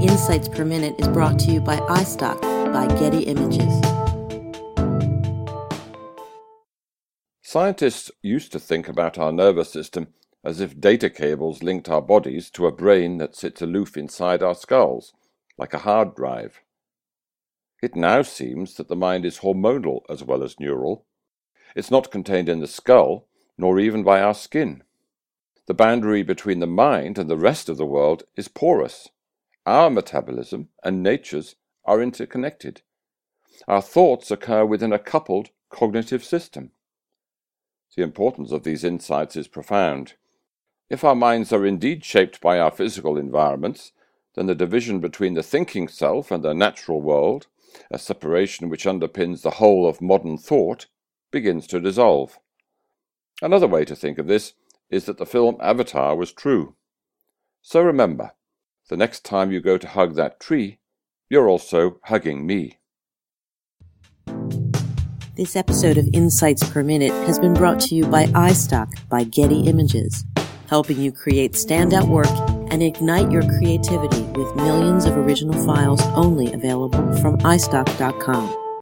Insights Per Minute is brought to you by iStock by Getty Images. Scientists used to think about our nervous system as if data cables linked our bodies to a brain that sits aloof inside our skulls, like a hard drive. It now seems that the mind is hormonal as well as neural. It's not contained in the skull, nor even by our skin. The boundary between the mind and the rest of the world is porous. Our metabolism and nature's are interconnected. Our thoughts occur within a coupled cognitive system. The importance of these insights is profound. If our minds are indeed shaped by our physical environments, then the division between the thinking self and the natural world, a separation which underpins the whole of modern thought, begins to dissolve. Another way to think of this is that the film Avatar was true. So remember, the next time you go to hug that tree, you're also hugging me. This episode of Insights Per Minute has been brought to you by iStock by Getty Images, helping you create standout work and ignite your creativity with millions of original files only available from iStock.com.